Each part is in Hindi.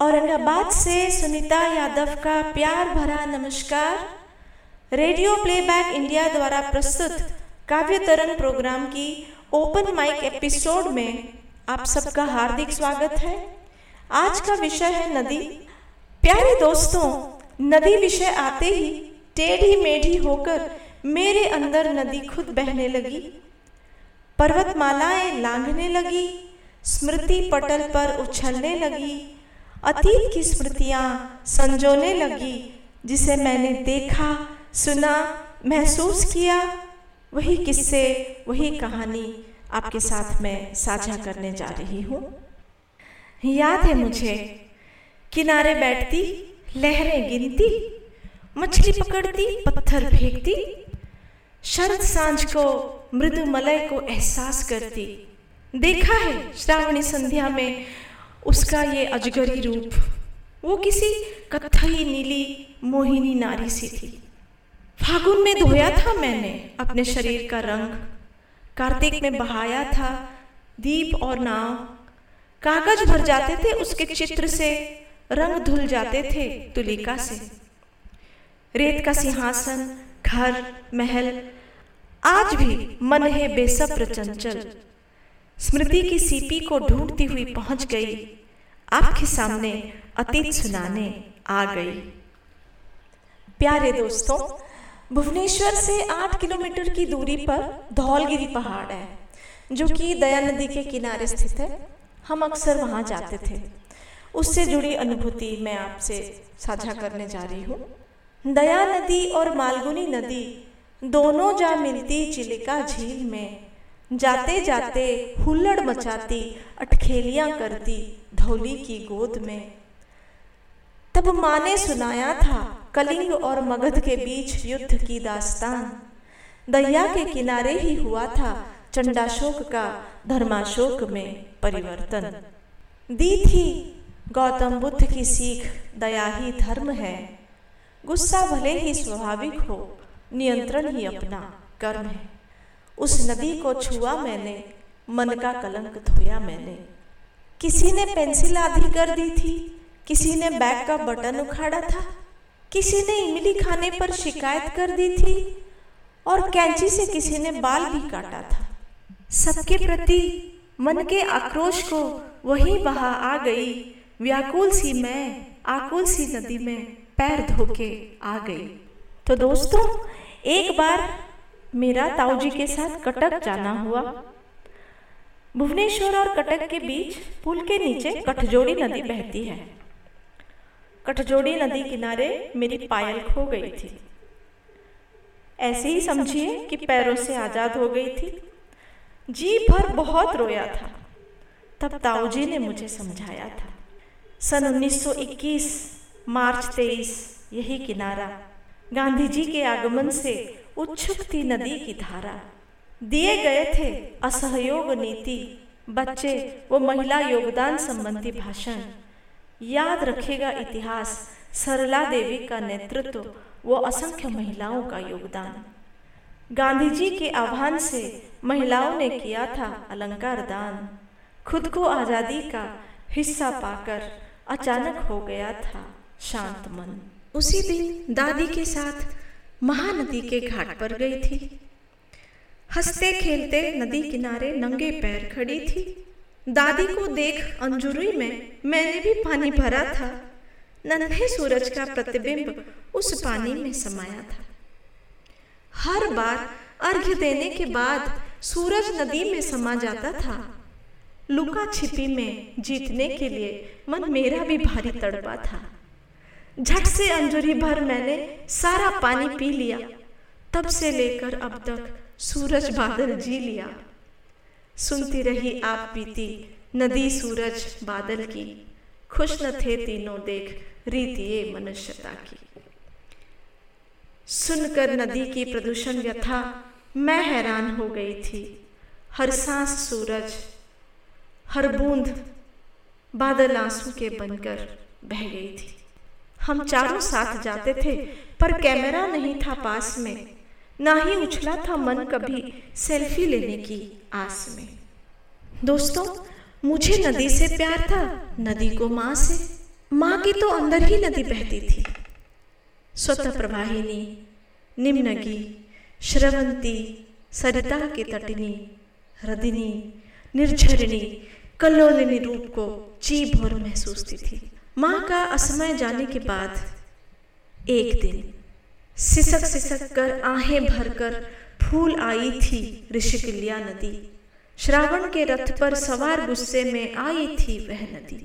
औरंगाबाद से सुनीता यादव का प्यार भरा नमस्कार। रेडियो प्लेबैक इंडिया द्वारा प्रस्तुत काव्य तरंग प्रोग्राम की ओपन माइक एपिसोड में आप सबका हार्दिक स्वागत है। आज का विषय है नदी। प्यारे दोस्तों, नदी विषय आते ही टेढ़ी मेढ़ी होकर मेरे अंदर नदी खुद बहने लगी। पर्वतमालाएँ लांघने लगी, स्मृति पटल पर उछलने लगी अतीत की स्मृतियाँ संजोने लगी, जिसे मैंने देखा, सुना, महसूस किया। वही किस्से, वही कहानी आपके साथ मैं साझा करने जा रही हूँ। याद है मुझे, किनारे बैठती, लहरें गिनती, मछली पकड़ती, पत्थर फेंकती शरद साँझ को मृदु मलय को एहसास करती। देखा है, श्रावणी संध्या में उसका ये अजगरी रूप, वो किसी कथई नीली मोहिनी नारी सी थी। फागुन में धोया था मैंने अपने शरीर का रंग, कार्तिक में बहाया था दीप और नाव कागज़ भर जाते थे, उसके चित्र से रंग धुल जाते थे तुलिका से। रेत का सिंहासन, घर, महल, आज भी मन है बेसब्र चंचल। स्मृति की सीपी को ढूंढती हुई पहुँच गई। आपके सामने, अतीत सुनाने आ गई। प्यारे दोस्तों, भुवनेश्वर से आठ किलोमीटर की दूरी पर धौलगिरी पहाड़ है, जो कि दया नदी के किनारे स्थित है। हम अक्सर वहाँ जाते थे। उससे जुड़ी अनुभूति मैं आपसे साझा करने जा रही हूँ। दया नदी और मालगुनी नदी दोनों जा मिलती चिलिका झील में जाते जाते हुल्लड़ मचाती अटखेलियाँ करती धौली की गोद में। तब माँ ने सुनाया था कलिंग और मगध के बीच युद्ध की दास्तान। दया के किनारे ही हुआ था चंडाशोक का धर्माशोक में परिवर्तन। दी थी, गौतम बुद्ध की सीख, दया ही धर्म है। गुस्सा भले ही स्वाभाविक हो, नियंत्रण ही अपना कर्म है। उस नदी को छुआ मैंने, मन का कलंक धोया मैंने। किसी ने पेंसिल आधी कर दी थी, किसी ने बैग का बटन उखाड़ा था, किसी ने इमली खाने पर शिकायत कर दी थी, और कैंची से किसी ने बाल भी काटा था। सबके प्रति मन के आक्रोश को वही बहा आ गई, व्याकुल सी मैं, आकुल सी नदी में पैर धोके आ गई। तो दोस्तों, एक बार मेरा ताऊजी के साथ कटक जाना हुआ। भुवनेश्वर और कटक के बीच पुल के नीचे कठजोड़ी नदी बहती है। कठजोड़ी नदी किनारे मेरी पायल खो गई थी। ऐसे ही समझिए कि पैरों से आज़ाद हो गई थी। जी भर बहुत रोया था। तब ताऊजी ने मुझे समझाया था। सन 1921 मार्च 23 यही किनारा। गांधी जी के आगमन से उत्सुक थी नदी की धारा। दिए गए थे असहयोग नीति। बच्चे व महिला योगदान संबंधी भाषण। याद रखेगा इतिहास, सरला देवी का नेतृत्व व असंख्य महिलाओं का योगदान। गांधी जी के आह्वान से महिलाओं ने किया था अलंकार दान। खुद को आज़ादी का हिस्सा पाकर अचानक हो गया था शांत मन। उसी दिन दादी के साथ महानदी के घाट पर गई थी। हँसते खेलते नदी किनारे नंगे पैर खड़ी थी। दादी को देख अंजुरी में मैंने भी पानी भरा था। नन्हे सूरज का प्रतिबिंब उस पानी में समाया था। हर बार अर्घ्य देने के बाद सूरज नदी में समा जाता था। लुका छिपी में जीतने के लिए मन मेरा भी भारी तड़पा था। झट से अंजुरी भर मैंने सारा पानी पी लिया। तब से लेकर अब तक सूरज बादल जी लिया। सुनती रही आप पीती नदी सूरज बादल की। खुश न थे तीनों देख रीति मनुष्यता की। सुनकर नदी की प्रदूषण व्यथा मैं हैरान हो गई थी। हर सांस सूरज, हर बूंद बादल आँसू के बनकर बह गई थी। हम चारों साथ जाते थे पर कैमरा नहीं था पास में। ना ही उछला था मन कभी सेल्फी लेने की आस में। दोस्तों मुझे नदी से प्यार था। नदी को माँ से माँ की तो अंदर ही नदी बहती थी। स्वतः प्रवाहिनी निम्नगी श्रवंती सरिता के तटिनी हृदिनी निर्झरिणी कलोलिनी रूप को जी भर महसूसती थी। माँ का असमय जाने के बाद एक दिन सिसक सिसक कर आहें भरकर फूल आई थी ऋषिकल्या नदी। श्रावण के रथ पर सवार गुस्से में आई थी वह नदी।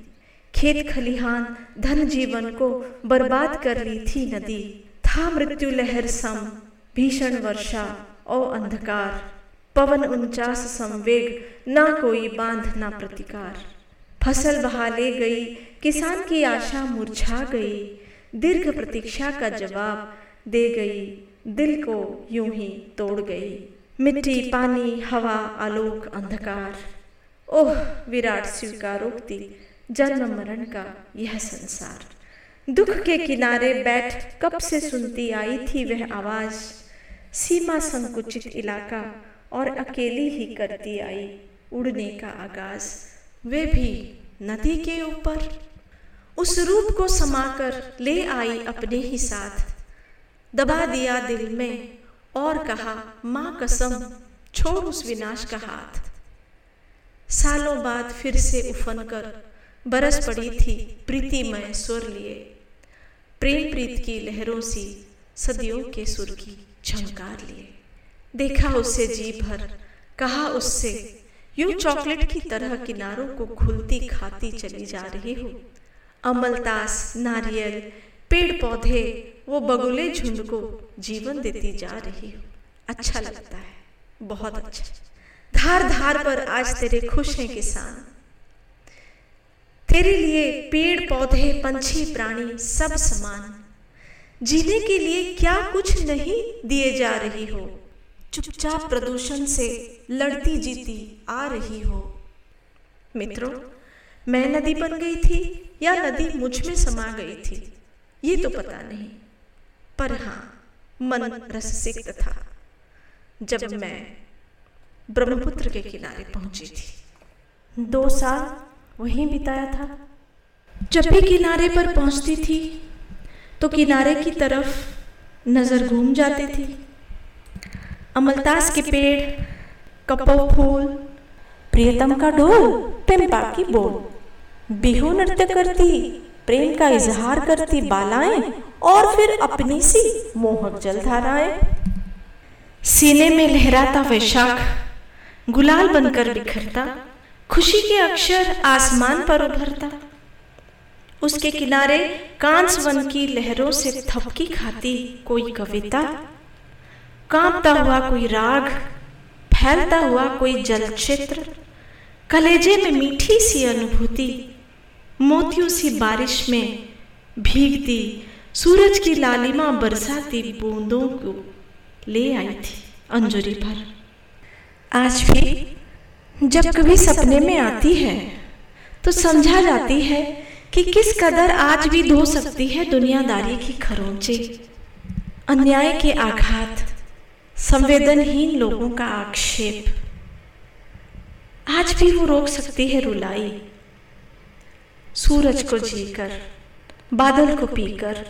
खेत खलिहान धन जीवन को बर्बाद कर ली थी नदी। था मृत्यु लहर सम भीषण वर्षा और अंधकार। पवन उनचास संवेग ना कोई बाँध ना प्रतिकार। फ़सल बहा ले गई, किसान की आशा मुरझा गई। दीर्घ प्रतीक्षा का जवाब दे गई, दिल को यूँ ही तोड़ गई। मिट्टी, पानी, हवा, आलोक, अंधकार। ओह, विराट स्वीकारोक्ति, जन्म मरण का यह संसार। दुख के किनारे बैठ कब से सुनती आई थी वह आवाज़। सीमा संकुचित इलाका और अकेली ही करती आई उड़ने का आगाज़। वे भी नदी के ऊपर। उस रूप को समाकर ले आई अपने ही साथ। दबा दिया दिल में और कहा, माँ कसम, छोड़ उस विनाश का हाथ। सालों बाद फिर से उफन कर बरस पड़ी थी प्रीति प्रीतिमय स्वर लिए। प्रेम प्रीत की लहरों सी सदियों के सुर की झंकार लिए। देखा उससे जी भर, कहा उससे यूँ चॉकलेट की तरह किनारों को खुलती खाती चली जा रही हो। अमलतास नारियल पेड़ पौधे वो बगुले झुंड को जीवन देती जा रही हो। अच्छा लगता है, बहुत अच्छा। धार धार पर आज तेरे खुश हैं किसान। तेरे लिए पेड़ पौधे पंछी, प्राणी सब समान। जीने के लिए क्या कुछ नहीं दिए जा रही हो? चुपचाप प्रदूषण से लड़ती जीती आ रही हो। मित्रों, मैं नदी बन गई थी या नदी मुझमें समा गई थी, ये तो पता नहीं। पर हाँ मन रस सिक्त था जब मैं ब्रह्मपुत्र के किनारे पहुँची थी, दो साल वहीं बिताया था। जब भी किनारे पर पहुँचती थी तो किनारे की तरफ़ नज़र घूम जाती थी। अमलतास के पेड़, कपो फूल, प्रियतम का डोल टेम्पा की बोल। बिहू नृत्य करती, प्रेम का इजहार करती बालाएँ, और फिर अपनी सी मोहक जलधाराएँ। सीने में लहराता वैशाख, गुलाल बनकर बिखरता, खुशी के अक्षर आसमान पर उभरता। उसके किनारे कांस वन की लहरों से थपकी खाती कोई कविता कांपता हुआ कोई राग, फैलता हुआ कोई जल क्षेत्र कलेजे में मीठी सी अनुभूति, मोतियों सी बारिश में भीगती, सूरज की लालिमा बरसाती बूंदों को ले आई थी अंजुरी भर। आज भी जब कभी सपने में आती है तो समझा जाती है कि किस कदर आज भी धो सकती है दुनियादारी की खरोंचे। अन्याय के आघात संवेदनहीन लोगों का आक्षेप। आज भी वो रोक सकती है रुलाई। सूरज को जीकर, बादल को पीकर,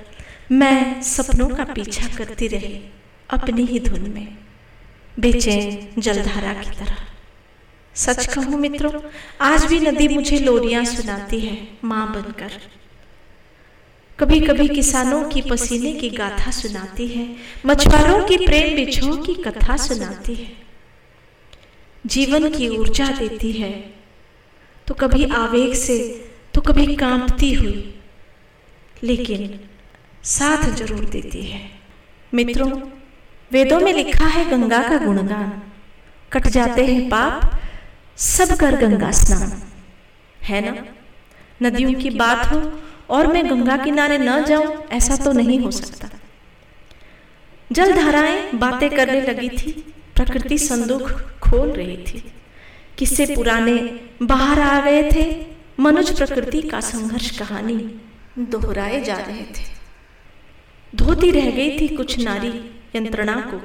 मैं सपनों का पीछा करती रही अपनी ही धुन में, बेचैन जलधारा की तरह। सच कहूँ मित्रों, आज भी नदी मुझे लोरियाँ सुनाती है, माँ बनकर। कभी कभी किसानों की पसीने की गाथा सुनाती है, मछुआरों की प्रेम बिछो की कथा सुनाती है। जीवन की ऊर्जा देती है। तो कभी आवेग से तो कभी कांपती हुई, लेकिन साथ ज़रूर देती है। मित्रों, वेदों में लिखा है गंगा का गुणगान। कट जाते हैं पाप, सब कर गंगा स्नान। है ना? नदियों की बात हो और मैं गंगा किनारे न जाऊँ ऐसा तो नहीं हो सकता। जल धाराएँ बातें करने लगी थी प्रकृति संदूक खोल रही थी। किससे पुराने बाहर आ गए थे मनुष्य प्रकृति का संघर्ष कहानी दोहराए जा रहे थे। धोती रह गई थी कुछ नारी यंत्रणा को।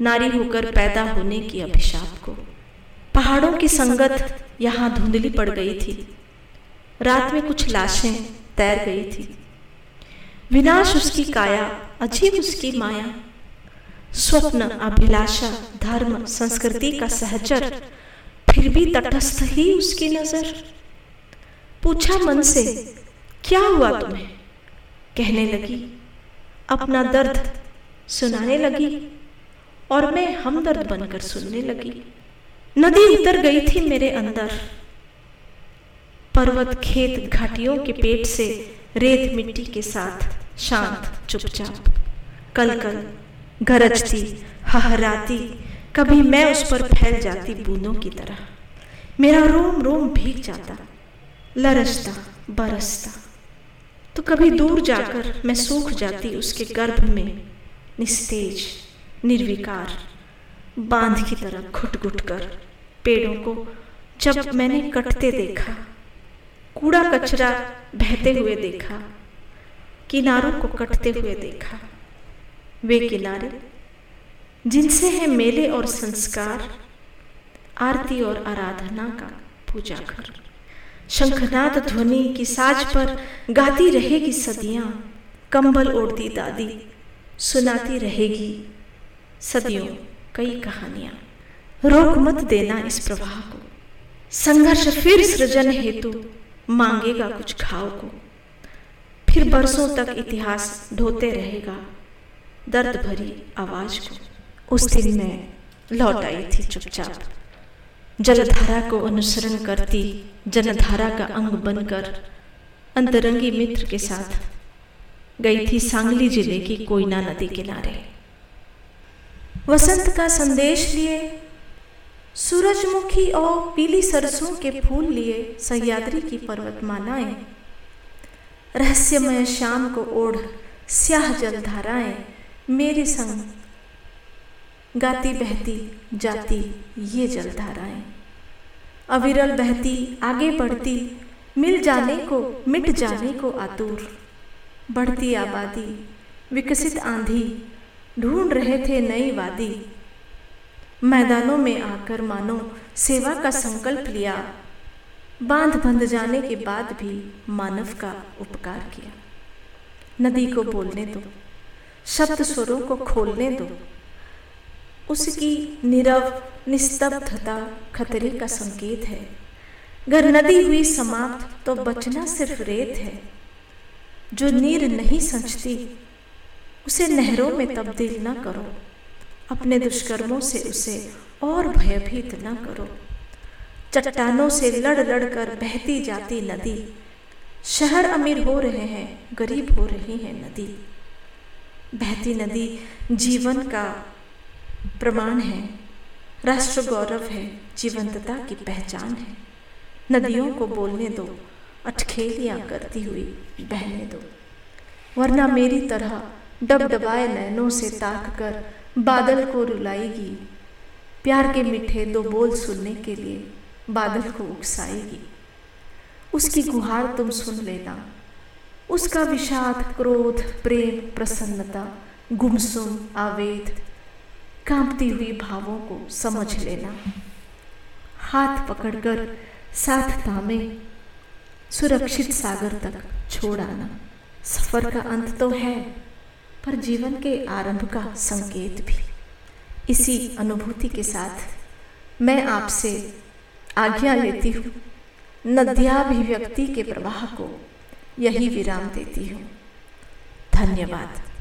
नारी होकर पैदा होने की अभिशाप को। पहाड़ों की संगत यहाँ धुंधली पड़ गई थी। रात में कुछ लाशें तैर गई थी। विनाश उसकी काया, अजीब उसकी माया। स्वप्न, अभिलाषा, धर्म, संस्कृति का सहचर, फिर भी तटस्थ ही उसकी नज़र। पूछा मन से, क्या हुआ तुम्हें? कहने लगी। अपना दर्द सुनाने लगी और मैं हमदर्द बनकर सुनने लगी। नदी उतर गई थी मेरे अंदर। पर्वत खेत घाटियों के पेट से रेत मिट्टी के साथ शांत, चुपचाप। कल कल गरजती, हहराती, कभी मैं उस पर फैल जाती बूंदों की तरह। मेरा रोम रोम भीग जाता, लरसता, बरसता। तो कभी दूर जाकर मैं सूख जाती उसके गर्भ में, निस्तेज, निर्विकार, बाँध की तरह घुट घुट कर पेड़ों को जब मैंने कटते देखा कूड़ा कचरा बहते हुए देखा, किनारों को कटते हुए देखा। वे किनारे, जिनसे है मेले और संस्कार, आरती और आराधना का पूजा घर। शंखनाद ध्वनि की साज पर गाती रहेगी सदियाँ, कंबल ओढ़ती दादी, सुनाती रहेगी सदियों कई कहानियाँ। रोक मत देना इस प्रवाह को। संघर्ष फिर सृजन हेतु मांगेगा कुछ खाओ को। फिर बरसों तक इतिहास ढोते रहेगा, दर्द भरी आवाज़ को। उस दिन मैं लौट आई थी चुपचाप। जलधारा को अनुसरण करती जनधारा का अंग बनकर अंतरंगी मित्र के साथ गई थी सांगली ज़िले की कोयना नदी किनारे। वसंत का संदेश लिए सूरजमुखी और पीली सरसों के फूल लिए सह्याद्री की पर्वतमालाएँ, रहस्यमय शाम को ओढ़ स्याह जलधाराएँ मेरे संग गाती बहती जाती ये जलधाराएँ अविरल बहती, आगे बढ़ती, मिल जाने को, मिट जाने को आतुर। बढ़ती आबादी, विकसित आंधी, ढूंढ रहे थे नई वादी। मैदानों में आकर मानो सेवा का संकल्प लिया। बाँध बंध जाने के बाद भी मानव का उपकार किया। नदी को बोलने दो, शब्द स्वरों को खोलने दो। उसकी निरव, निस्तब्धता खतरे का संकेत है। अगर नदी हुई समाप्त तो बचना सिर्फ़ रेत है। जो नीर नहीं संचती, उसे नहरों में तब्दील न करो। अपने दुष्कर्मों से उसे और भयभीत न करो। चट्टानों से लड़ लड़ कर बहती जाती नदी। शहर अमीर हो रहे हैं, गरीब हो रही है नदी। बहती नदी जीवन का प्रमाण है, राष्ट्र गौरव है, जीवंतता की पहचान है। नदियों को बोलने दो अटखेलियाँ करती हुई बहने दो। वरना मेरी तरह डब डबडबाए नैनों से ताक कर बादल को रुलाएगी। प्यार के मीठे दो बोल सुनने के लिए बादल को उकसाएगी। उसकी गुहार तुम सुन लेना। उसका विषाद, क्रोध, प्रेम, प्रसन्नता, गुमसुम, आवेद, कांपती हुई भावों को समझ लेना। हाथ पकड़कर साथ थामे, सुरक्षित सागर तक छोड़ आना। सफ़र का अंत तो है। पर जीवन के आरंभ का संकेत भी। इसी अनुभूति के साथ मैं आपसे आज्ञा लेती हूँ, नद्याभिव्यक्ति के प्रवाह को यही विराम देती हूँ। धन्यवाद।